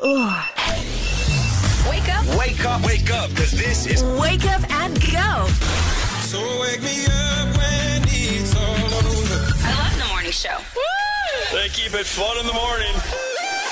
Wake up, Wake up, wake up, because this is wake up and go. So wake me up when it's all over. I love the morning show. They keep it fun in the morning.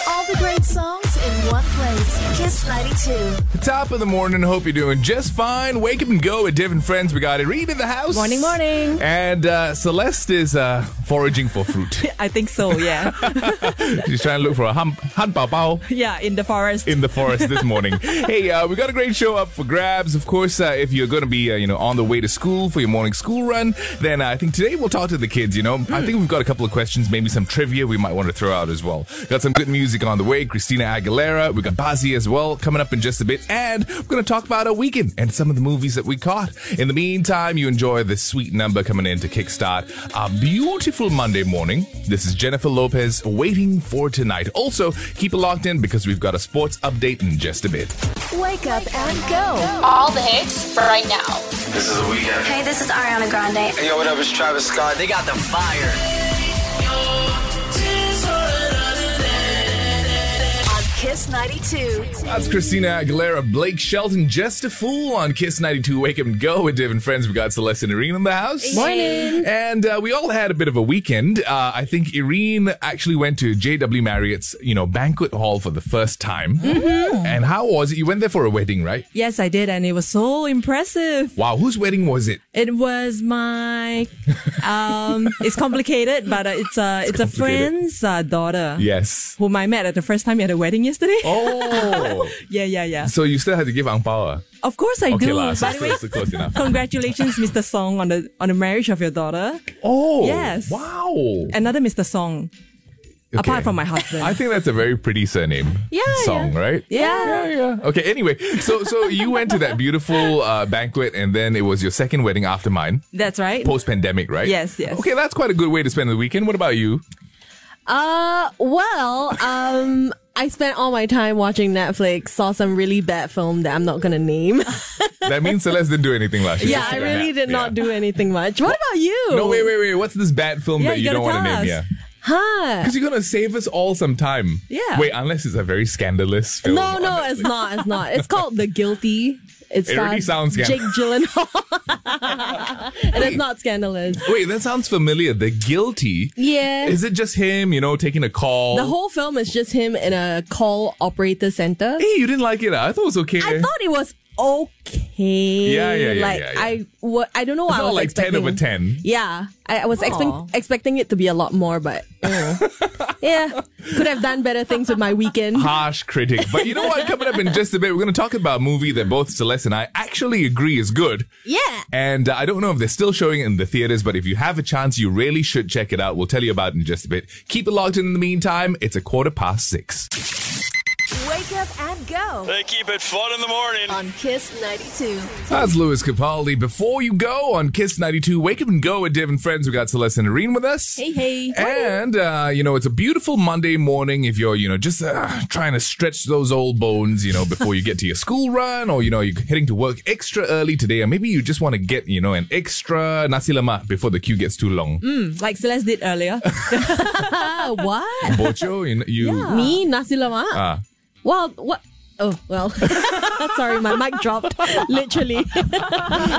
All the great songs in one place. Kiss 92. Top of the morning. Hope you're doing just fine. Wake up and go with Div and friends. We got Irene in the house. Morning, morning. And uh, Celeste is uh, foraging for fruit. I think so, yeah. She's trying to look for a hum, han bao bao yeah, in the forest. in the forest this morning. hey, uh, we got a great show up for grabs. Of course, uh, if you're going to be, uh, you know, on the way to school for your morning school run, then uh, I think today we'll talk to the kids. You know, I think we've got a couple of questions, maybe some trivia we might want to throw out as well. Got some good music on the way. Christina Aguilera. We got Bazzi as well coming up in just a bit, and we're going to talk about our weekend and some of the movies that we caught. In the meantime, you enjoy this sweet number coming in to kickstart a beautiful Monday morning. This is Jennifer Lopez waiting for tonight. Also, keep it locked in because we've got a sports update in just a bit. Wake up and go. All the hits for right now. This is The Weeknd. Hey, this is Ariana Grande. Hey, yo, what up? It's Travis Scott. They got the fire. Kiss 92. That's Christina Aguilera, Blake Shelton, just a fool on Kiss 92. Wake up and go with Div and friends. We've got Celeste and Irene in the house. Morning. And uh, we all had a bit of a weekend. Uh, I think Irene actually went to JW Marriott's, you know, banquet hall for the first time. And how was it? You went there for a wedding, right? Yes, I did, and it was so impressive. Wow, whose wedding was it? It was my, um, it's complicated, but uh, it's a it's, a complicated. friend's uh, daughter Yes. whom I met at the first time at a wedding yesterday. Oh, Yeah, yeah, yeah. so you still had to give ang pao, ah? Of course I Okay, do. lah, so By the way, still, still close enough. congratulations, Mr. Song, on the on the marriage of your daughter. Oh, Yes. Wow. Another Mr. Song, Okay. apart from my husband. I think that's a very pretty surname. Yeah, Song, yeah. right? Yeah. Yeah, yeah. Okay, anyway, so so you went to that beautiful uh, banquet and then it was your second wedding after mine, That's right. post pandemic, right? Yes, yes. Okay, that's quite a good way to spend the weekend. What about you? Uh, well, um, I spent all my time watching Netflix, saw some really bad film that I'm not gonna name. That means Celeste didn't do anything last year. yeah, I really did not do anything much. What about you? No, wait, wait, wait. What's this bad film Yeah, that you you, don't want to name? us. Yeah. Huh? Because you're going to save us all some time. Yeah. Wait, unless it's a very scandalous film. No, no, it's not. It's not. It's called The Guilty. It, It already sounds scam- Jake Gyllenhaal, and it's not scandalous. Wait, that sounds familiar. The Guilty. Yeah. Is it just him, you know, taking a call? the whole film is just him in a call operator center. Hey, you didn't like it? I thought it was okay. I thought it was okay. Yeah, yeah, yeah, Like yeah, yeah. I, what I don't know. It's what I not was like expecting. 10 over 10. Yeah, I, I was expect, Aw. expecting it to be a lot more, but you eh. know. Yeah, could have done better things with my weekend. harsh critic. But you know what? Coming up in just a bit, we're going to talk about a movie that both Celeste and I actually agree is good. Yeah. And uh, I don't know if they're still showing it in the theaters, but if you have a chance, you really should check it out. We'll tell you about it in just a bit. Keep it locked in in the meantime. It's a quarter past six. Wake up and go. They keep it fun in the morning. On Kiss 92. That's Lewis Capaldi. Before you go on Kiss 92, wake up and go with Div and friends. We got Celeste and Irene with us. hey, hey. And, uh, you know, it's a beautiful Monday morning if you're, you know, just uh, trying to stretch those old bones, you know, before you get to your school run or, you know, you're heading to work extra early today. Or maybe you just want to get, you know, an extra nasi lemak before the queue gets too long. like Celeste did earlier. What? Bocho, you, you Me, nasi lemak? ah. Well, what? Oh, well. Sorry, my mic dropped. Literally.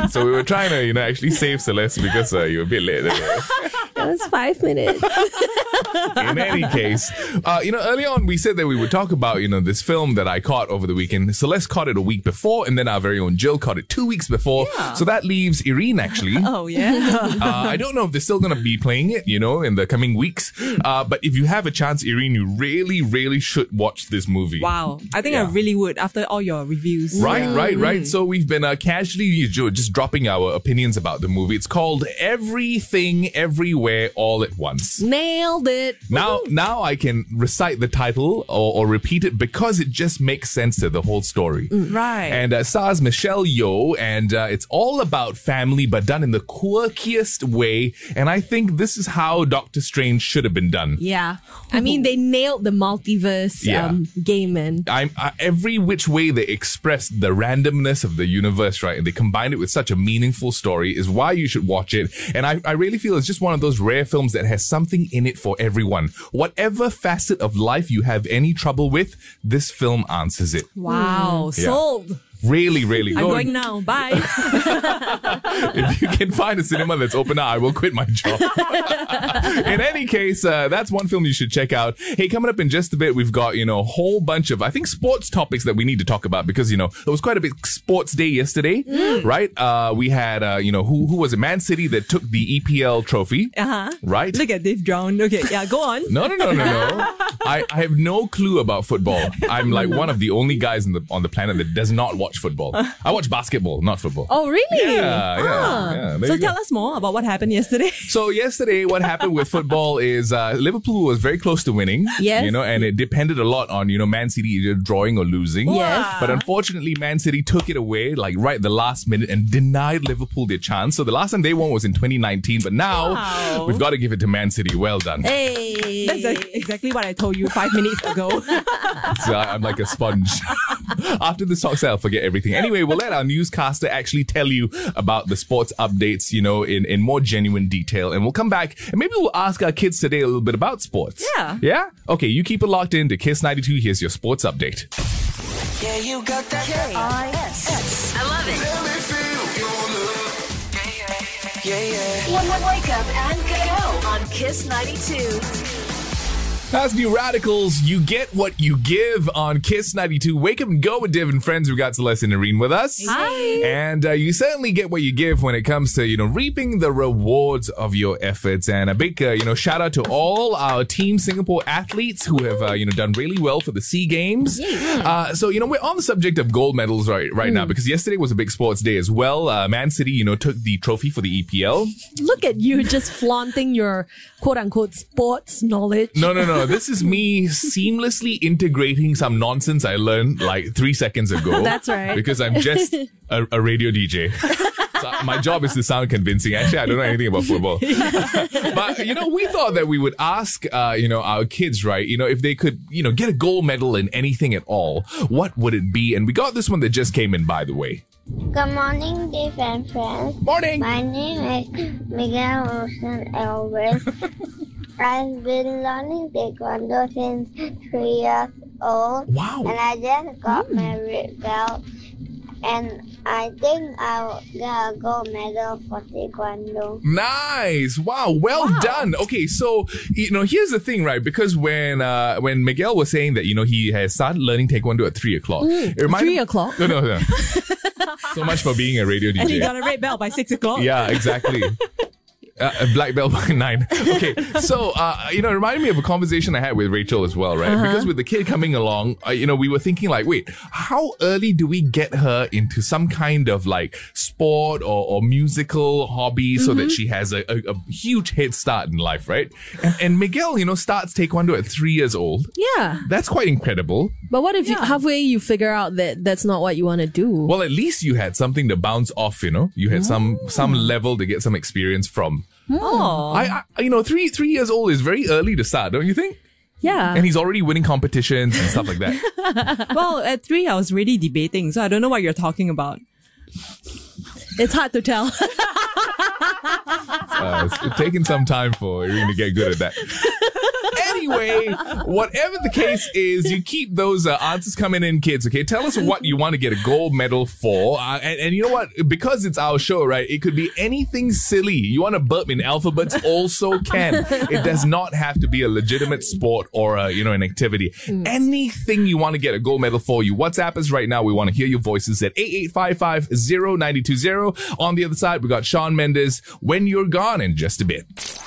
So we were trying to, you know, actually save Celeste because uh, you were a bit late. That was five minutes. In any case, uh, you know, early on we said that we would talk about, you know, this film that I caught over the weekend. Celeste caught it a week before, and then our very own Jill caught it two weeks before. So that leaves Irene actually. oh, yeah. Uh, I don't know if they're still going to be playing it, you know, in the coming weeks. Uh, but if you have a chance, Irene, you really, really should watch this movie. wow. I think I Yeah. Really would after all your reviews. Right, right, right. So we've been uh, casually just dropping our opinions about the movie. It's called Everything, Everywhere, All at Once. Nailed it. Now, now I can recite the title or, or repeat it because it just makes sense to the whole story. Right. And uh, stars Michelle Yeoh, and uh, it's all about family, but done in the quirkiest way. And I think this is how Doctor Strange should have been done. Yeah. I mean, they nailed the multiverse Yeah. um, game, man. I'm I, ev- every which way they express the randomness of the universe, right? And they combine it with such a meaningful story is why you should watch it. And I, I really feel it's just one of those rare films that has something in it for everyone. Whatever facet of life you have any trouble with, this film answers it. Wow, hmm. sold. Really, really I'm going now. Bye. if you can find a cinema that's open now, I will quit my job. in any case, uh, that's one film you should check out. Hey, coming up in just a bit, we've got, you know, a whole bunch of, I think, sports topics that we need to talk about because, you know, it was quite a big sports day yesterday, right? Uh, we had, uh, you know, who, who was it? Man City that took the EPL trophy, Uh huh. right? Look at this drown. Okay, yeah, go on. No, no, no, no, no. I, I have no clue about football. I'm like one of the only guys the, on the planet that does not watch football. I watch basketball, not football. Oh, really? Yeah, yeah, yeah. So you go. tell us more about what happened yesterday. So yesterday, what happened with football is uh, Liverpool was very close to winning. Yes. You know, and it depended a lot on you know Man City either drawing or losing. Yes. But unfortunately, Man City took it away like right at the last minute and denied Liverpool their chance. So the last time they won was in 2019, but now Wow. we've got to give it to Man City. Well done. Hey. That's exactly what I told you five minutes ago. So I- I'm like a sponge. After this talk, I'll forget everything. Anyway, we'll let our newscaster actually tell you about the sports updates, you know, in, in more genuine detail. And we'll come back and maybe we'll ask our kids today a little bit about sports. Yeah. Yeah? Okay, you keep it locked in to Kiss 92. Here's your sports update. Yeah, you got that. K-I-S-S. I love it. Let me feel your love. Yeah, yeah. One one wake up and go on Kiss 92. As new radicals, you get what you give on Kiss 92. Wake up and go with Div and friends. We've got Celeste and Irene with us. Hi. And uh, you certainly get what you give when it comes to, you know, reaping the rewards of your efforts. And a big, uh, you know, shout out to all our Team Singapore athletes who have, uh, you know, done really well for the SEA Games. Uh, so, you know, we're on the subject of gold medals right, right now because yesterday was a big sports day as well. Uh, Man City, you know, took the trophy for the EPL. Look at you just flaunting your quote unquote sports knowledge. No, no, no. This is me seamlessly integrating some nonsense I learned like three seconds ago. That's right. Because I'm just a, a radio DJ. So my job is to sound convincing. Actually, I don't know anything about football. but, you know, we thought that we would ask, uh, you know, our kids, right, you know, if they could, you know, get a gold medal in anything at all, what would it be? And we got this one that just came in, by the way. Good morning, Dave and friends. Morning. My name is Miguel Wilson Elvis. I've been learning Taekwondo since three years old. Wow. And I just got my red belt. And I think I'll get a gold medal for Taekwondo. Nice. Wow. Well done. Okay. So, you know, here's the thing, right? Because when, uh, when Miguel was saying that, you know, he has started learning Taekwondo at three o'clock. it reminded- Three o'clock? No, no, no. so much for being a radio DJ. And he got a red belt by six o'clock. Yeah, exactly. Uh, a black belt by nine. Okay, so uh, you know, it reminded me of a conversation I had with Rachel as well, right? Because with the kid coming along, uh, you know, we were thinking like, wait, how early do we get her into some kind of like sport or, or musical hobby so that she has a, a, a huge head start in life, right? And, and Miguel, you know, starts taekwondo at three years old. Yeah. That's quite incredible. But what if you, halfway you figure out that that's not what you want to do? Well, at least you had something to bounce off, you know. You had some some level to get some experience from. Oh. I, I, you know, three three years old is very early to start, don't you think? yeah. And he's already winning competitions and stuff like that. Well, at three, I was really debating, so I don't know what you're talking about. it's hard to tell. Uh, it's taking some time for Irene to get good at that. Anyway, whatever the case is, you keep those uh, answers coming in, kids. Okay, tell us what you want to get a gold medal for, uh, and, and you know what? Because it's our show, right? It could be anything silly. You want to burp in alphabets, also can. It does not have to be a legitimate sport or a, you know an activity. Anything you want to get a gold medal for, you WhatsApp us right now. We want to hear your voices at eight eight five five zero ninety two zero. On the other side, we got Shawn Mendes. When you're gone in just a bit.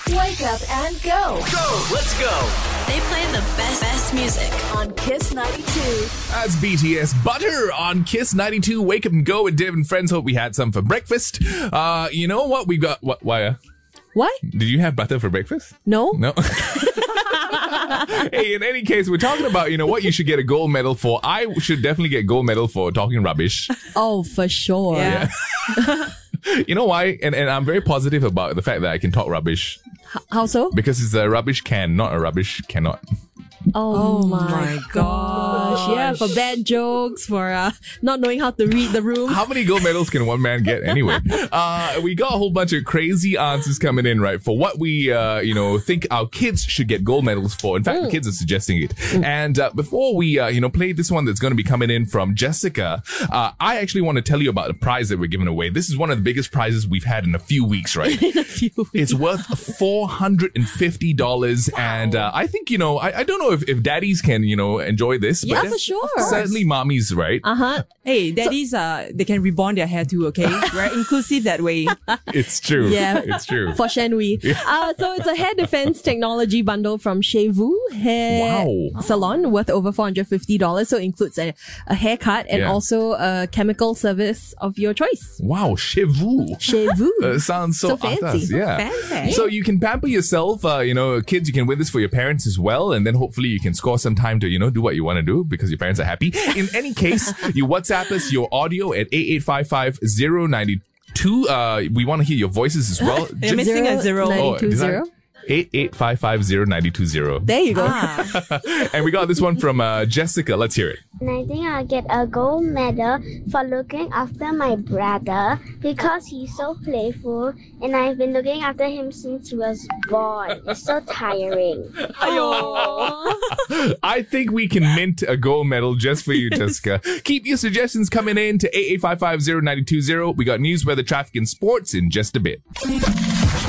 Wake up and go Go. Let's go. They play the best, best music. on Kiss 92. That's BTS Butter on Kiss 92. Wake up and go with Div and friends. Hope we had some for breakfast. Uh, you know what? We got, what, why? Uh, what? did you have butter for breakfast? No? No. hey, in any case, we're talking about, you know, what you should get a gold medal for. I should definitely get gold medal for talking rubbish. Oh, for sure. Yeah. You know why? And, and I'm very positive about the fact that I can talk rubbish How so? because it's a rubbish can, not a rubbish cannot. Oh, my gosh. Yeah, for bad jokes, for uh, not knowing how to read the room. How many gold medals can one man get anyway? Uh, we got a whole bunch of crazy answers coming in, right? For what we, uh, you know, think our kids should get gold medals for. In fact, the kids are suggesting it. And uh, before we, uh, you know, play this one that's going to be coming in from Jessica, uh, I actually want to tell you about the prize that we're giving away. This is one of the biggest prizes we've had in a few weeks, right? in a few weeks. It's worth four hundred and fifty dollars, and uh, I think you know. I, I don't know if, if daddies can you know enjoy this. Yeah, but for sure. Certainly, mommies, right? Uh huh. Hey, daddies, uh, they can rebond their hair too, okay? We're inclusive that way. It's true. Yeah. it's true. For Shen Wei. Uh, so it's a hair defense technology bundle from Chez Vu Hair Wow. Salon worth over $450. So it includes a, a haircut and Yeah. also a chemical service of your choice. Wow, chez vous. Chez Uh, sounds so, So fancy. atas, yeah. Fancy. So you can pamper yourself, uh, you know, kids, you can win this for your parents as well. And then hopefully you can score some time to, you know, do what you want to do because your parents are happy. In any case, you WhatsApp us your audio at 8855 Uh, we want to hear your voices as well. You're missing a zero. Oh, did I- 920. 8855 There you go. Ah, And we got this one from uh, Jessica. Let's hear it. And I think I'll get a gold medal for looking after my brother because he's so playful and I've been looking after him since he was born. It's so tiring. I think we can mint a gold medal just for you, Jessica. Keep your suggestions coming in to 8855 We got news, weather, traffic, and sports in just a bit.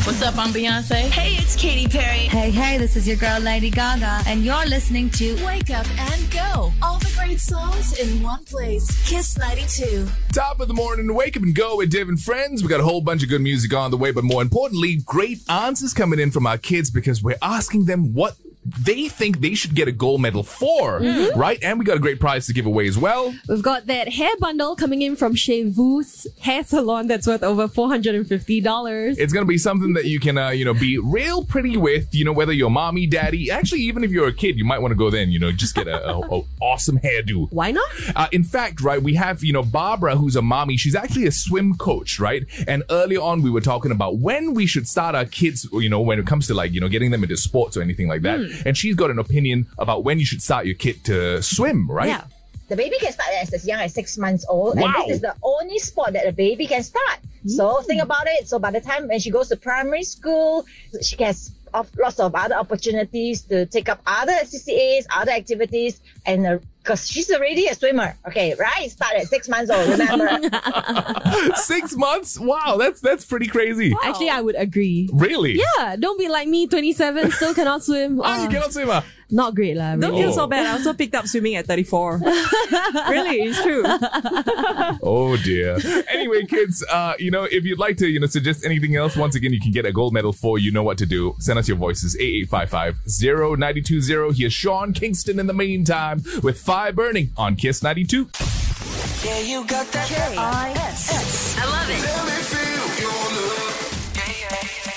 What's up? I'm Beyonce. Hey, it's Katy Perry. Hey, hey, this is your girl Lady Gaga, and you're listening to Wake up and go. All the great songs in one place. Kiss 92. Top of the morning, wake up and go with Div and friends. We got a whole bunch of good music on the way, but more importantly, great answers coming in from our kids because we're asking them what they think they should get a gold medal for, right? And we got a great prize to give away as well. We've got that hair bundle coming in from Chez Vu's hair salon that's worth over $450. It's gonna be something that you can, uh, you know, be real pretty with. You know, whether you're mommy, daddy, actually, even if you're a kid, you might want to go then, you know just get a, a, a awesome hairdo. Why not? Uh, in fact, right, we have, you know, Barbara, who's a mommy. She's actually a swim coach, right? And earlier on, we were talking about when we should start our kids, you know, when it comes to like, you know, getting them into sports or anything like that. And she's got an opinion about when you should start your kid to swim, right? yeah. The baby can start as, as young as six months old, Wow. and this is the only sport that a baby can start. So mm. think about it. So by the time when she goes to primary school, she has of lots of other opportunities to take up other CCAs, other activities, and because she's already a swimmer. Okay, right? Start at six months old. Remember? Six months? Wow, that's that's pretty crazy. Actually, I would agree. Really? Yeah, don't be like me, 27, still cannot swim. Ah, you Uh, cannot swim, ah? Not great, lah. Don't really. feel so bad. I also picked up swimming at 34. really, it's true. Oh dear. Anyway, kids, uh, you know, if you'd like to, you know, suggest anything else, once again, you can get a gold medal for. You know what to do. Send us your voices. 8855 Here's Sean Kingston in the meantime with Fire Burning on Kiss 92. Yeah, you got that. K-I-S. I love it.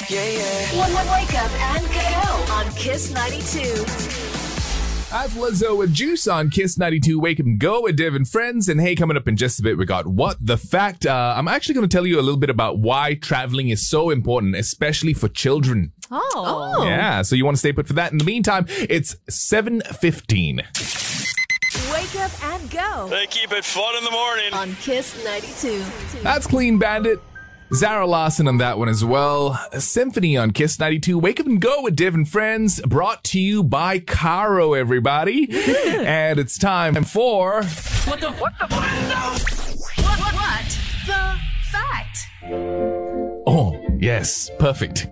Yeah, yeah. Yeah, yeah. One, one, wake up and go on Kiss 92. That's Lizzo with Juice on Kiss 92. Wake up and go with Div and friends. And hey, coming up in just a bit, we got What the Fact. Uh, I'm actually going to tell you a little bit about why traveling is so important, especially for children. Oh. Yeah, so you want to stay put for that. In the meantime, it's 7.15. Wake up and go They keep it fun in the morning. on Kiss 92. That's Clean Bandit. Zara Larsson on that one as well. A symphony on Kiss 92. Wake up and go with Div and Friends. Brought to you by Caro, everybody. and it's time for. What, the what, the? What? What? what? The fact. Oh, yes. Perfect.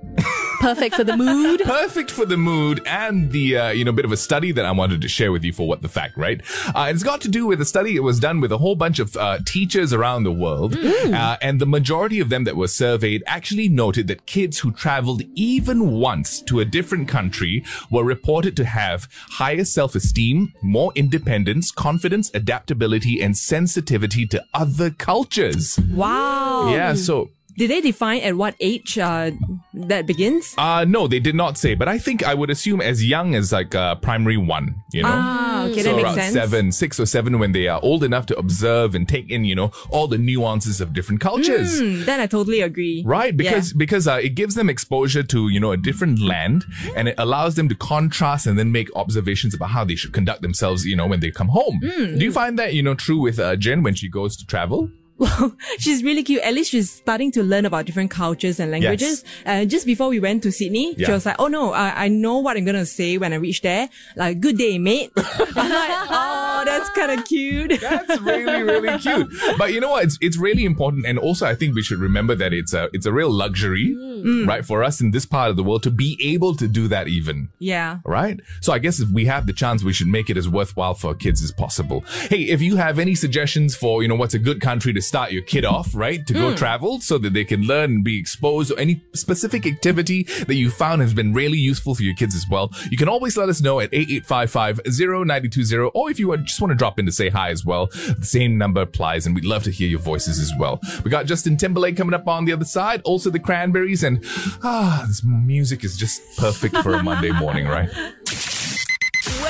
Perfect for the mood. Perfect for the mood and the, uh, you know, bit of a study that I wanted to share with you for what the fact, right? Uh, it's got to do with a study that was done with a whole bunch of uh, teachers around the world. Uh, and the majority of them that were surveyed actually noted that kids who traveled even once to a different country were reported to have higher self-esteem, more independence, confidence, adaptability, and sensitivity to other cultures. Wow. Yeah, so did they define at what age uh, that begins? Uh, no, they did not say, but I think I would assume as young as like uh, primary one, you know? Ah, okay, so that makes around sense. seven, six or seven when they are old enough to observe and take in, you know, all the nuances of different cultures. Hmm, then I totally agree. Right, because because uh, it gives them exposure to you know a different land, and it allows them to contrast and then make observations about how they should conduct themselves. You know, when they come home. Hmm. Do you find that you know true with uh, Jen when she goes to travel? Well, she's really cute. At least she's starting to learn about different cultures and languages. Uh, just before we went to Sydney, she was like, "Oh no, I, I know what I'm gonna say when I reach there. Like, good day, mate." I'm like, "Oh, that's kind of cute." That's really really cute. But you know what? It's it's really important, and also I think we should remember that it's a it's a real luxury, Mm. right, for us in this part of the world to be able to do that even. yeah. right? So I guess if we have the chance, we should make it as worthwhile for kids as possible. Hey, if you have any suggestions for, you know, what's a good country to start your kid off, right? To go travel so that they can learn and be exposed or any specific activity that you found has been really useful for your kids as well, you can always let us know at 8855-0920 or if you just want to drop in to say hi as well, the same number applies and we'd love to hear your voices as well. We got Justin Timberlake coming up on the other side, also the Cranberries and ah, this music is just perfect for a Monday morning, right?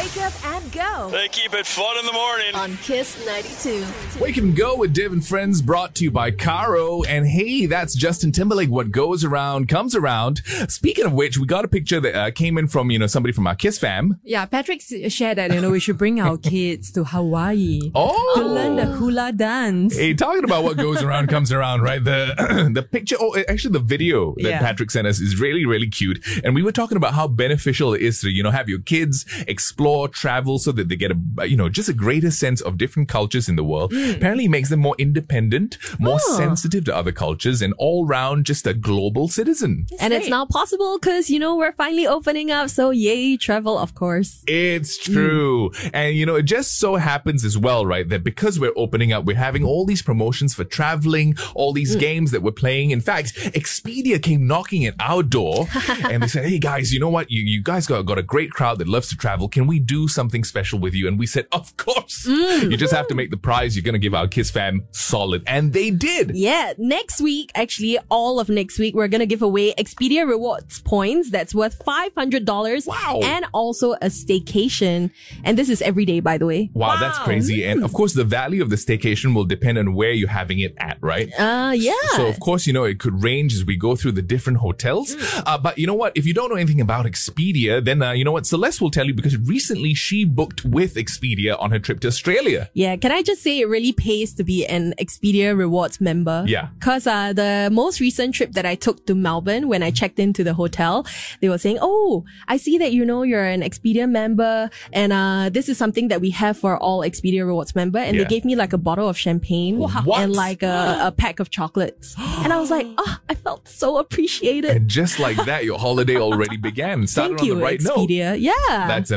Wake up and go They keep it fun in the morning. on Kiss 92. Wake and Go with Div and Friends brought to you by Caro. And hey, that's Justin Timberlake. What goes around comes around. Speaking of which, we got a picture that uh, came in from, you know, somebody from our Kiss fam. Yeah, Patrick shared that, you know, we should bring our kids to Hawaii Oh. to learn the hula dance. Hey, talking about what goes around comes around, right? The the picture, oh, actually, the video that Yeah. Patrick sent us is really, really cute. And we were talking about how beneficial it is to, you know, have your kids explore, travel, so that they get a, you know, just a greater sense of different cultures in the world. Hmm. Apparently, it makes them more independent, more ah. sensitive to other cultures, and all round just a global citizen. and it's now possible because, you know, we're finally opening up. So yay, travel, of course. It's true. Hmm. And you know, it just so happens as well, right, that because we're opening up, we're having all these promotions for traveling, all these hmm. games that we're playing. In fact, Expedia came knocking at our door and they said, Hey guys, you know what? You, you guys got, got a great crowd that loves to travel. Can we do something special with you? And we said, Of course. You just have to make the prize you're going to give our Kiss fam solid. And they did. Yeah, next week, actually, all of next week, we're gonna give away Expedia Rewards points that's worth $500. Wow. And also a staycation. And this is every day, by the way. Wow, that's crazy. And of course, the value of the staycation will depend on where you're having it at, right? Uh, yeah. So of course, you know, it could range as we go through the different hotels. Uh, but you know what? If you don't know anything about Expedia, then uh, you know what? Celeste will tell you because recently she booked with Expedia on her trip to Australia. Yeah, can I just say it really pays to be an Expedia Rewards member? Yeah. Cause uh, the most recent trip that I took to Melbourne when I checked into the hotel, they were saying, "Oh, I see that you know you're an Expedia member, and uh, this is something that we have for all Expedia Rewards member." And Yeah. they gave me like a bottle of champagne What? and like a, a pack of chocolates, and I was like, "Oh, I felt so appreciated." And just like that, your holiday already began started Thank on you, the right note. Expedia. Yeah. That's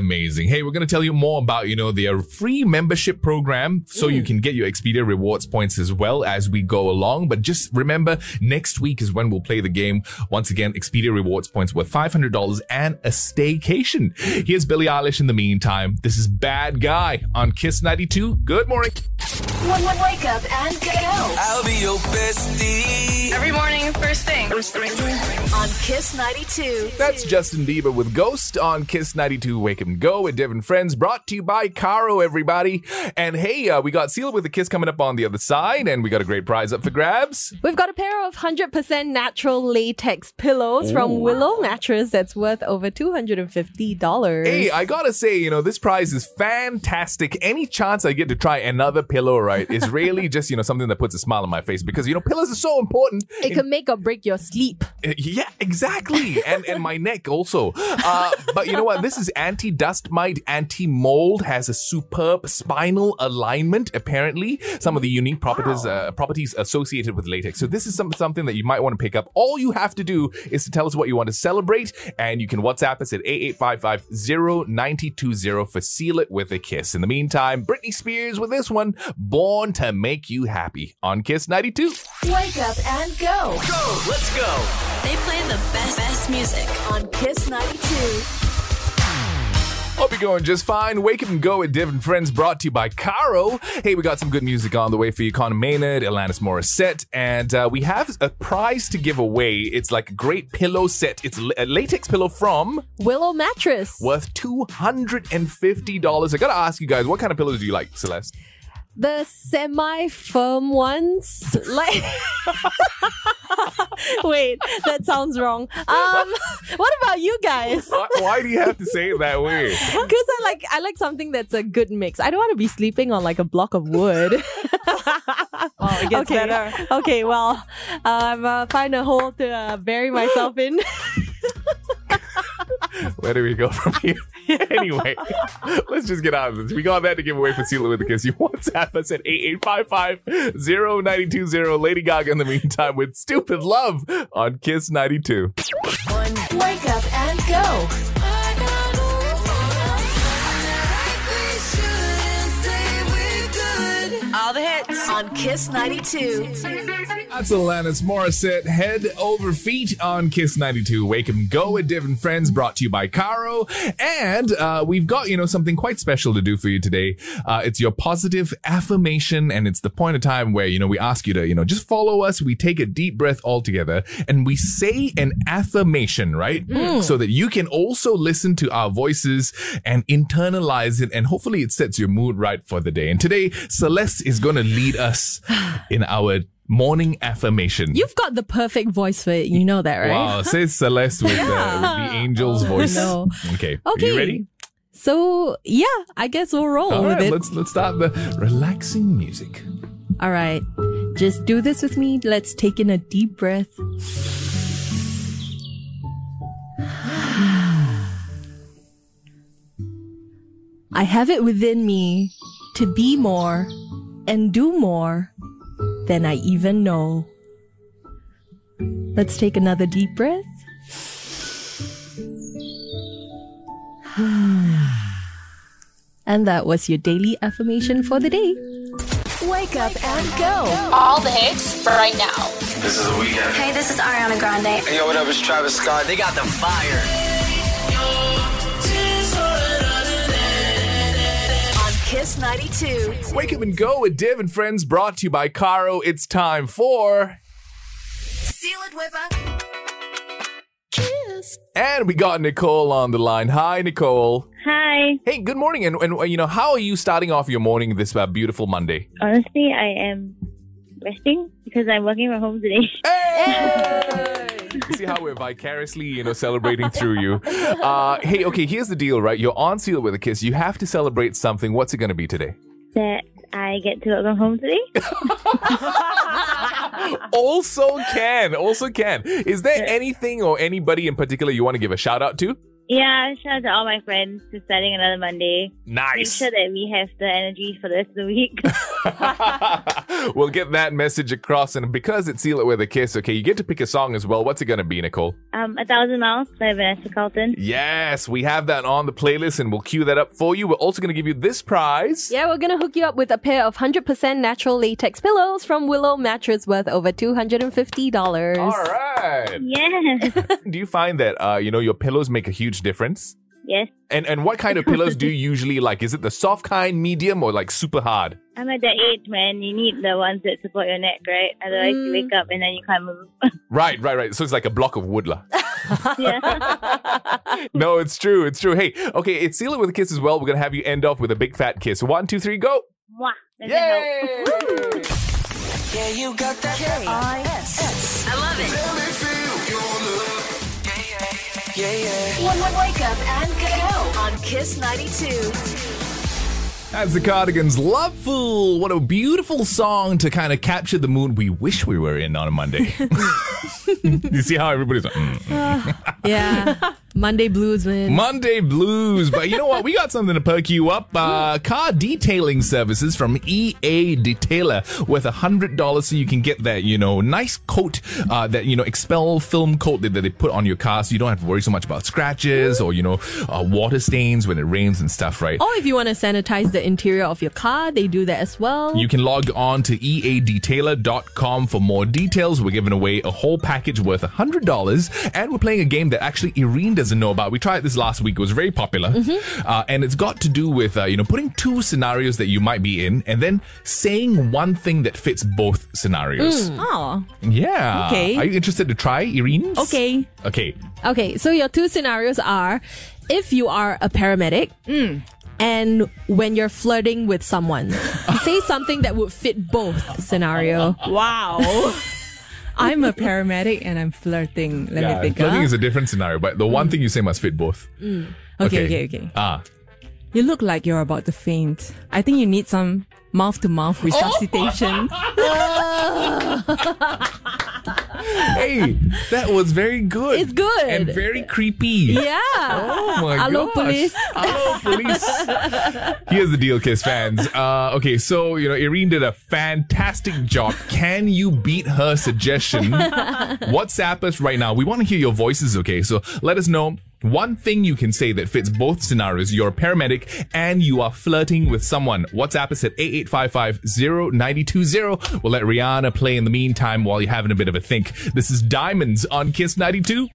amazing. Hey, we're going to tell you more about, you know, their free membership program so you mm. can get your Expedia rewards points as well as we go along. But just remember, next week is when we'll play the game. Once again, Expedia rewards points worth $500 and a staycation. Here's Billie Eilish in the meantime. This is Bad Guy on Kiss 92. Good morning. One, one, wake up and go I'll be your bestie. Every morning, first thing. First thing. on Kiss 92. That's Justin Bieber with Ghost on Kiss 92 Wake and Go with Devin Friends brought to you by Caro, everybody. And hey, uh, we got Seal with a Kiss coming up on the other side and we got a great prize up for grabs. We've got a pair of 100% natural latex pillows from Willow Mattress that's worth over $250. Hey, I gotta say, you know, this prize is fantastic. Any chance I get to try another pillow, right, is really just, you know, something that puts a smile on my face because, you know, pillows are so important. it can make or break your sleep. Uh, Yeah, exactly. And and my neck also. Uh, but you know what? This is anti-dust mite, anti-mold, has a superb spinal alignment, apparently. Some of the unique properties uh, properties associated with latex. So this is some, something that you might want to pick up. All you have to do is to tell us what you want to celebrate, and you can WhatsApp us at 8855-0920 for Seal It With a Kiss. In the meantime, Britney Spears with this one, Born to Make You Happy on Kiss 92. Wake up and go Go, let's go. They play the best, best music. on Kiss 92. Hope you're going just fine. Wake up and go with Div and Friends brought to you by Caro. Hey, we got some good music on the way for you. Conor Maynard, Alanis Morissette, and uh, we have a prize to give away. It's like a great pillow set. It's a latex pillow from Willow Mattress. worth $250. I gotta ask you guys, what kind of pillows do you like, Celeste? The semi-firm ones. Like Wait, that sounds wrong. Um what about you guys? Why, why do you have to say it that way? Because I like I like something that's a good mix. I don't want to be sleeping on like a block of wood. Oh, it gets okay. better. Okay, well, um, uh, find a hole to uh, bury myself in. Where do we go from here? anyway, let's just get out of this. We got that to give away for Seal It With a Kiss. You WhatsApp us at 8855-0920. Lady Gaga in the meantime with Stupid Love on Kiss 92. Wake up and go. All the hits. On Kiss 92. That's Alanis Morissette. Head over feet on Kiss 92. Wake and go with Div and Friends brought to you by Caro. And uh, we've got, you know, something quite special to do for you today. Uh, it's your positive affirmation. And it's the point of time where, you know, we ask you to, you know, just follow us. We take a deep breath all together and we say an affirmation, right? So that you can also listen to our voices and internalize it. And hopefully it sets your mood right for the day. And today, Celeste is going to lead us in our morning affirmation. You've got the perfect voice for it. You know that, right? Wow, says Celeste with, uh, with the angel's voice. no. Okay. Okay. Are you ready? So yeah, I guess we'll roll All with right, it. let's let's start the relaxing music. All right. Just do this with me. Let's take in a deep breath. I have it within me to be more and do more than I even know. Let's take another deep breath. And that was your daily affirmation for the day. Wake up and go. All the hits for right now. This is The Weeknd. Hey, this is Ariana Grande. Hey, yo, what up? It's Travis Scott. They got the fire. On 92. Wake up and go with Div and Friends brought to you by Caro. It's time for Seal it with a kiss. and we got Nicole on the line. Hi, Nicole. Hi. Hey, good morning. And, and you know, how are you starting off your morning this uh, beautiful Monday? Honestly, I am resting because I'm working from home today. You see how we're vicariously, you know, celebrating through you. Uh, hey, okay, here's the deal, right? You're on Seal with a Kiss. You have to celebrate something. What's it going to be today? that I get to from home today. also can, also can. Is there anything or anybody in particular you want to give a shout out to? Yeah, shout out to all my friends for starting another Monday. Nice. Make sure that we have the energy for the rest of the week. we'll get that message across. And because it's Seal It With a Kiss, okay, you get to pick a song as well. What's it going to be, Nicole? um, A Thousand Miles by Vanessa Carlton. Yes, we have that on the playlist and we'll cue that up for you. We're also going to give you this prize. Yeah, we're gonna hook you up with a pair of 100% natural latex pillows from Willow Mattress worth over $250. All right. Yes. Do you find that, uh, you know, your pillows make a huge difference? yes. And and what kind of pillows do you usually like? Is it the soft kind, medium, or like super hard? I'm at that age, man. You need the ones that support your neck, right? Otherwise, you wake up and then you can't move. Right, right, right. So it's like a block of wood, lah. yeah. no, it's true. It's true. Hey, okay, it's seal it with a kiss as well. We're gonna have you end off with a big fat kiss. One, two, three, go! Mwah. That's help. Yay! Yeah, you got that. K-I-S. I love it. Yeah, yeah. Yeah, yeah. One, one, wake up and go. On Kiss 92. That's the Cardigans' Lovefool. What a beautiful song to kind of capture the mood we wish we were in on a Monday. you see how everybody's like, mm. Yeah. Monday blues, man. Monday blues. But you know what? We got something to perk you up. Uh, car detailing services from EA Detailer with a hundred dollars, so you can get that you know nice coat, uh, that you know XPEL film coat that, that they put on your car, so you don't have to worry so much about scratches or you know uh, water stains when it rains and stuff. Right? or if you want to sanitize the interior of your car, they do that as well. You can log on to eadetailer.com for more details. We're giving away a whole package worth $100, and we're playing a game that actually Irene does doesn't know about. We tried this last week. It was very popular, Mm-hmm. uh, and it's got to do with uh, you know putting two scenarios that you might be in, and then saying one thing that fits both scenarios. Oh, Yeah. Okay. Are you interested to try, Irene? okay. Okay. Okay, so your two scenarios are if you are a paramedic and when you're flirting with someone. Say something that would fit both scenario. Wow. I'm a paramedic and I'm flirting. Let yeah, me think. flirting is a different scenario, but the one thing you say must fit both. okay, okay, okay. Ah. You look like you're about to faint. I think you need some mouth to mouth resuscitation. Hey, that was very good. It's good. And very creepy. Yeah. Oh my god. Hello, police. Hello, police. Here's the deal, Kiss fans. Uh, okay, so, you know, Irene did a fantastic job. Can you beat her suggestion? WhatsApp us right now. We want to hear your voices, okay? So let us know. One thing you can say that fits both scenarios. You're a paramedic and you are flirting with someone. WhatsApp us at 8855-0920. We'll let Rihanna play in the meantime while you're having a bit of a think. This is Diamonds on Kiss 92.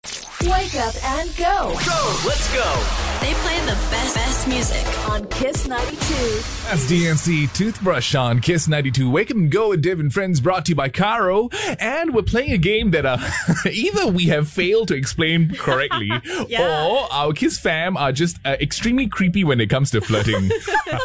Wake up and go. Go, let's go. They play the best, best music. On Kiss 92. That's DNCE Toothbrush on Kiss 92. Wake up and go with Div and Friends brought to you by Caro. And we're playing a game that uh, either we have failed to explain correctly or our Kiss fam are just uh, extremely creepy when it comes to flirting.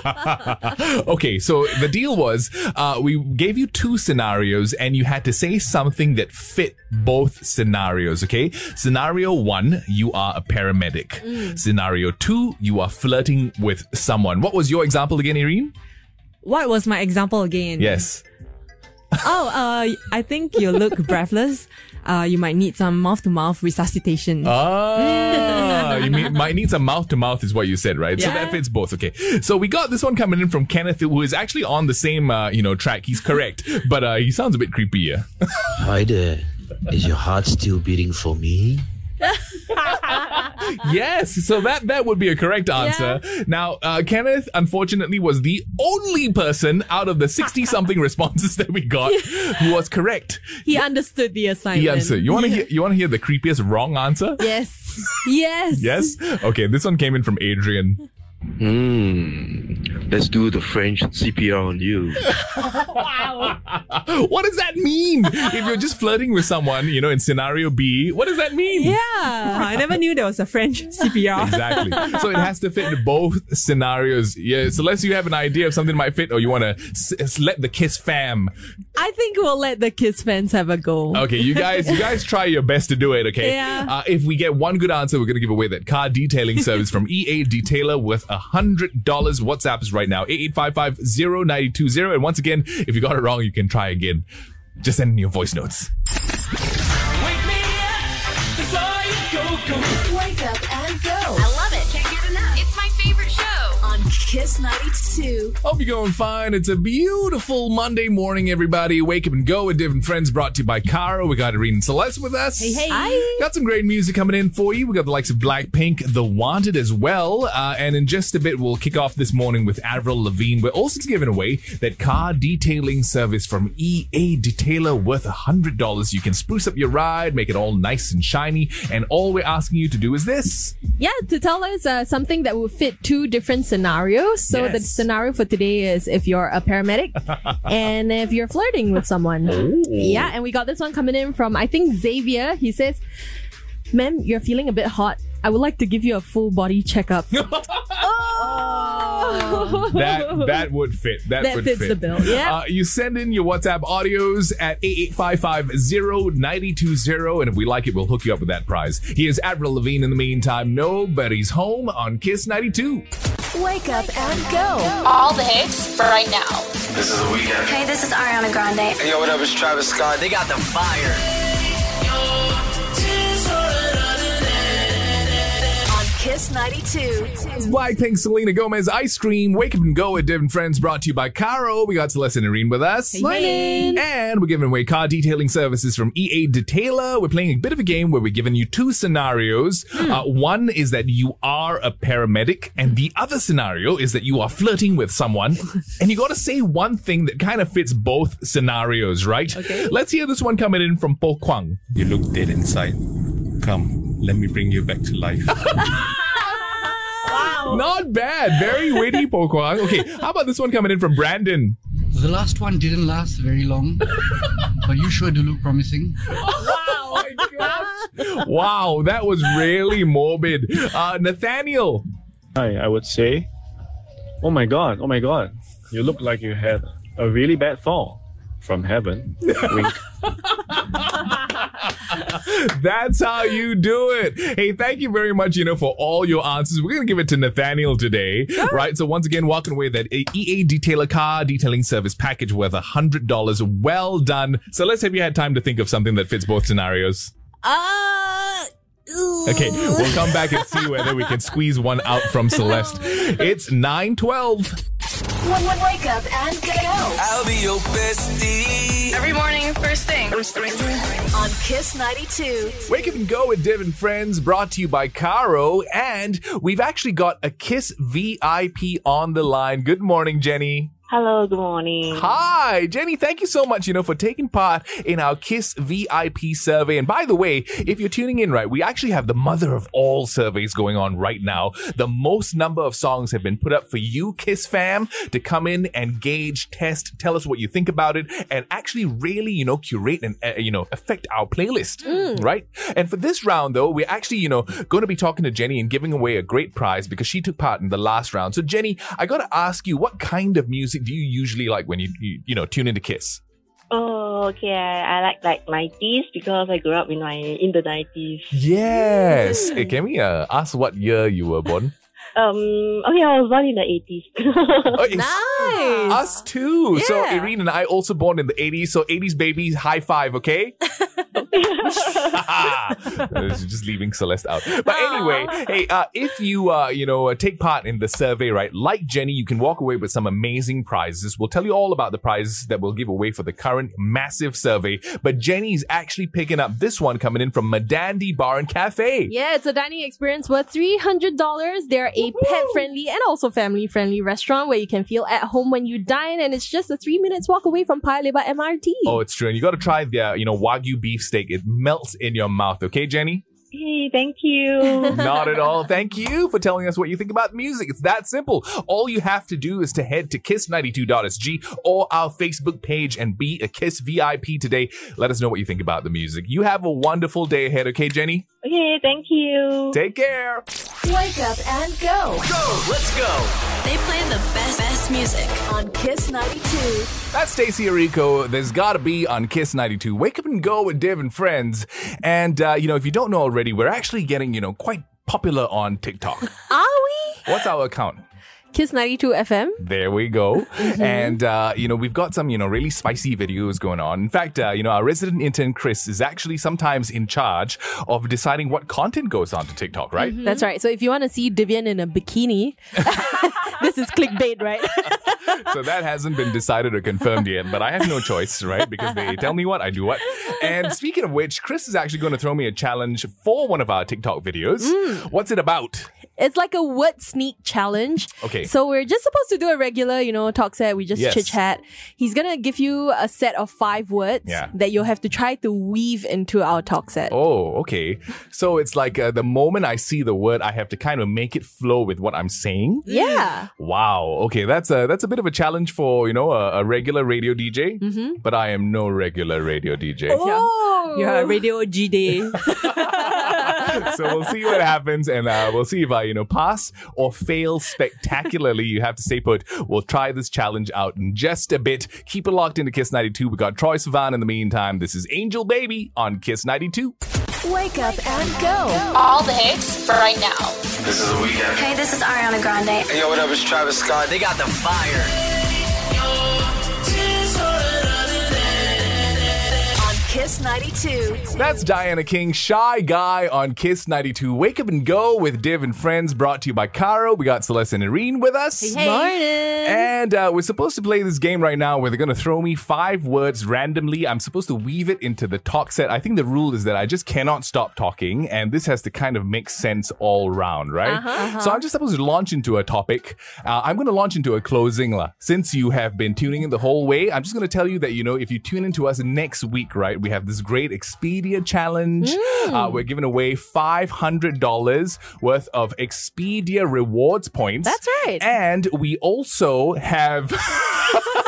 okay, so the deal was uh, we gave you two scenarios and you had to say something that fit both scenarios, okay? Scenario one, you are a paramedic. Scenario two, you are flirting with someone. What was your example again, Irene? what was my example again? Yes. Oh, uh, I think you look breathless. Uh, you might need some mouth to mouth resuscitation. Ah, you mean, might need some mouth to mouth, is what you said, right? So that fits both. Okay. So we got this one coming in from Kenneth, who is actually on the same, uh, you know, track. He's correct, but uh, he sounds a bit creepy. Yeah. Hi there. Is your heart still beating for me? yes. So that that would be a correct answer. Now, uh, Kenneth, unfortunately, was the only person out of the sixty something responses that we got who was correct. He understood the assignment. He answered. You want to hear? You want to hear the creepiest wrong answer? Yes. Yes. Yes. Okay. This one came in from Adrian. Hmm. Let's do the French CPR on you. What does that mean? if you're just flirting with someone, you know, in scenario B, what does that mean? Yeah, I never knew there was a French CPR. Exactly. So it has to fit in both scenarios. Yeah. So unless you have an idea of something might fit, or you want to s- s- let the kiss fam. I think we'll let the Kiss fans have a go. Okay, you guys, you guys try your best to do it. Okay. Yeah. Uh, if we get one good answer, we're gonna give away that car detailing service from EA Detailer with. a hundred dollars. WhatsApps right now eight eight five five zero ninety two zero. And once again, if you got it wrong, you can try again. Just send in your voice notes. Kiss 92. Hope you're going fine. It's a beautiful Monday morning, everybody. Wake up and go with different friends brought to you by Caro. We got Irene and Celeste with us. Hey, hey. Got some great music coming in for you. We got the likes of Blackpink, The Wanted as well. Uh, and in just a bit, we'll kick off this morning with Avril Lavigne. We're also giving away that car detailing service from EA Detailer worth $100. You can spruce up your ride, make it all nice and shiny. And all we're asking you to do is this. Yeah, to tell us uh, something that will fit two different scenarios. So the scenario for today is if you're a paramedic and if you're flirting with someone. Yeah, and we got this one coming in from I think Xavier. He says, "Ma'am, you're feeling a bit hot. I would like to give you a full body checkup." oh. that that would fit. That, That would fits fit. the bill, yeah. Uh, you send in your WhatsApp audios at 88550920, and if we like it, we'll hook you up with that prize. Here's Avril Lavigne in the meantime. Nobody's home on Kiss 92. Wake up and go. All the hits for right now. This is The Weeknd. Hey, this is Ariana Grande. Hey, yo, what up? It's Travis Scott. They got the fire. On Kiss 92. Blackpink, Selena Gomez, Ice Cream, Wake Up and Go with Div and Friends brought to you by Caro. We got Celeste and Irene with us. Morning. And we're giving away car detailing services from EA Detailer. We're playing a bit of a game where we're giving you two scenarios. Uh, one is that you are a paramedic, and the other scenario is that you are flirting with someone, and you got to say one thing that kind of fits both scenarios, right? Okay. Let's hear this one coming in from Po Kwang. You look dead inside. Come, Let me bring you back to life. Not bad. Very witty, Po Kwang. Okay, how about this one coming in from Brandon? The last one didn't last very long, but you sure do look promising. Wow, that was really morbid. Uh, Nathaniel. Hi, I would say, oh my god, oh my god, you look like you had a really bad fall from heaven. Wink. That's how you do it. Hey, thank you very much, you know, for all your answers. We're going to give it to Nathaniel today, right? So once again, walking away with that EA detailer car detailing service package worth $100. Well done. So let's have you had time to think of something that fits both scenarios. Uh, Okay, we'll come back and see whether we can squeeze one out from Celeste. It's 912. Wake up and go. I'll be your bestie. Every morning, first thing. First thing. On Kiss 92. Wake up and go with Div and Friends, brought to you by Carro. And we've actually got a Kiss VIP on the line. Good morning, Jenny. Hello, good morning. Hi, Jenny. Thank you so much, you know, for taking part in our Kiss VIP survey. And by the way, if you're tuning in, right, we actually have the mother of all surveys going on right now. The most number of songs have been put up for you, Kiss fam, to come in and gauge, test, tell us what you think about it, and actually really, you know, curate and, uh, you know, affect our playlist, right? And for this round, though, we're actually, you know, going to be talking to Jenny and giving away a great prize because she took part in the last round. So, Jenny, I got to ask you, what kind of music do you usually like when you, you, you know, tune into Kiss? Oh, okay. I, I like like 90s because I grew up in my in the 90s. Yes. Hey, can we uh, ask what year you were born? Um. Okay, I was born in the 80s. Oh, it's Us too. So Irene and I also born in the 80s. So 80s babies, high five, okay? Just leaving Celeste out. But anyway, hey, uh, if you uh, you know uh, take part in the survey, right, like Jenny, you can walk away with some amazing prizes. We'll tell you all about the prizes that we'll give away for the current massive survey. But Jenny's actually picking up this one coming in from Madandi Bar and Cafe. Yeah, it's a dining experience worth $300. They're a pet friendly and also family friendly restaurant where you can feel at home when you dine, and it's just a three minutes walk away from Paya Lebar MRT. Oh, it's true. And you got to try their, you know, Wagyu beef steak. It melts in your mouth. Okay, Jenny? hey, thank you. Not at all. Thank you for telling us what you think about music. It's that simple. All you have to do is to head to kiss92.sg or our Facebook page and be a Kiss VIP today. Let us know what you think about the music. You have a wonderful day ahead, okay, Jenny? Okay, thank you. Take care. Wake up and go. Go, let's go. They play the best, best music. On Kiss 92. That's Stacie Orrico. There's got to be on Kiss 92. Wake up and go with Div and friends. And, uh, you know, if you don't know already, we're actually getting, you know, quite popular on TikTok. Are we? What's our account? Kiss 92 FM. There we go. And, uh, you know, we've got some, you know, really spicy videos going on. In fact, uh, you know, our resident intern, Chris, is actually sometimes in charge of deciding what content goes on to TikTok, right? That's right. So if you want to see Divian in a bikini, this is clickbait, right? so that hasn't been decided or confirmed yet, but I have no choice, right? Because they tell me what, I do what. And speaking of which, Chris is actually going to throw me a challenge for one of our TikTok videos. What's it about? It's like a word sneak challenge. Okay. So we're just supposed to do a regular, you know, talk set. We just Yes. chit chat. He's gonna give you a set of five words Yeah. that you'll have to try to weave into our talk set. Oh, okay. So it's like uh, the moment I see the word, I have to kind of make it flow with what I'm saying. Yeah. Wow. Okay, that's a that's a bit of a challenge for you know a, a regular radio DJ. Mhm. But I am no regular radio DJ. Oh, you're a radio G day. so we'll see what happens, and uh, we'll see if I, you know, pass or fail spectacularly. You have to stay put. We'll try this challenge out in just a bit. Keep it locked into Kiss 92. We got Troye Sivan in the meantime. This is Angel Baby on Kiss 92. Wake up and go. All the hits for right now. This is the Weeknd. Hey, this is Ariana Grande. Hey, yo, what up? It's Travis Scott. They got the fire. Kiss 92. That's Diana King, Shy Guy on Kiss 92. Wake up and go with Div and Friends, brought to you by Carro. We got Celeste and Irene with us. Hey Morning. And uh, we're supposed to play this game right now where they're going to throw me five words randomly. I'm supposed to weave it into the talk set. I think the rule is that I just cannot stop talking, and this has to kind of make sense all round, right? Uh-huh, uh-huh. So I'm just supposed to launch into a topic. Uh, I'm going to launch into a closing. La. Since you have been tuning in the whole way, I'm just going to tell you that, you know, if you tune into us next week, right, we have this great Expedia challenge. Mm. Uh, we're giving away $500 worth of Expedia rewards points. That's right. And we also have.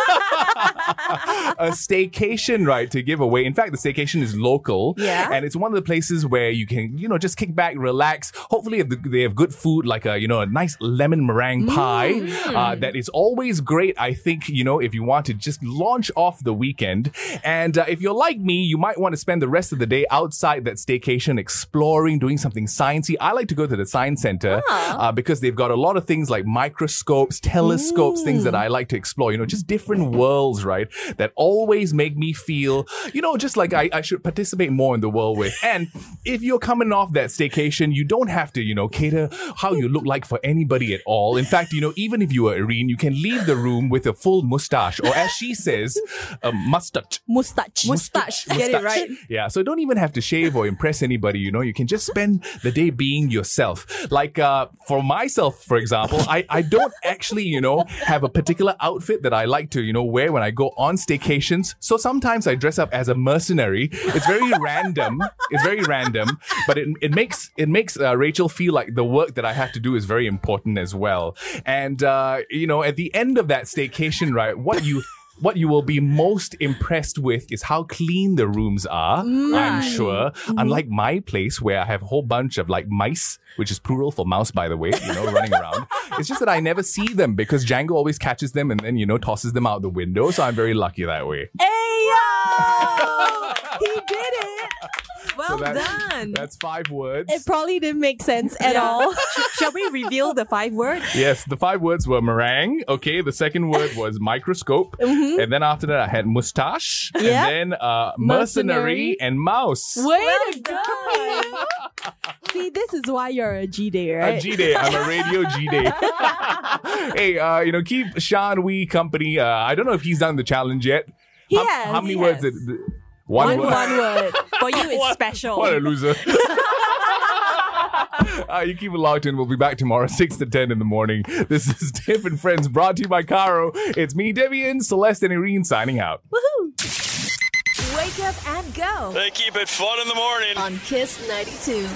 a staycation right to give away. In fact, the staycation is local. Yeah. And it's one of the places where you can, you know, just kick back, relax. Hopefully they have good food like a, you know, a nice lemon meringue pie Mm. uh, that is always great. I think, you know, if you want to just launch off the weekend. And uh, if you're like me, you might want to spend the rest of the day outside that staycation exploring, doing something sciencey. I like to go to the science center uh, because they've got a lot of things like microscopes, telescopes, things that I like to explore, you know, just different worlds, right? That always make me feel, you know, just like I, I should participate more in the world with. And if you're coming off that staycation, you don't have to, you know, cater how you look like for anybody at all. In fact, you know, even if you are Irene, you can leave the room with a full mustache, or as she says, a mustache. Mustache. Mustache. Get it right. Yeah, so don't even have to shave or impress anybody, you know. You can just spend the day being yourself. Like uh for myself, for example, I, I don't actually, you know, have a particular outfit that I like to, you know, wear when I go on staycations. So sometimes I dress up as a mercenary. It's very random. It's very random, but it, it makes it makes uh, Rachel feel like the work that I have to do is very important as well. And uh, you know, at the end of that staycation, right, what you what you will be most impressed with is how clean the rooms are, I'm mm. sure. Mm-hmm. Unlike my place where I have a whole bunch of like mice, which is plural for mouse, by the way, you know, running around. It's just that I never see them because Django always catches them and then, you know, tosses them out the window. So I'm very lucky that way. Hey yo! he did it. Well So that's- done. That's five words. It probably didn't make sense at Yeah. all. Shall we reveal the five words? Yes, the five words were meringue. Okay, the second word was microscope, Mhm. and then after that I had mustache, Yeah. and then uh, mercenary, Mercenary. and mouse. Way Well to go! See, this is why you're a G day, right? A G day. I'm a radio G day. hey, uh, you know, keep Sean Wee company. Uh, I don't know if he's done the challenge yet. He how, has, How many he words? has. Did, One, word. one word. For you, it's What- special. What a loser. Uh, you keep it locked in. We'll be back tomorrow, 6 to 10 in the morning. This is Div and Friends brought to you by Carro. It's me, Divian, Celeste, and Irene signing out. Woohoo! Wake up and go They keep it fun in the morning. on Kiss 92.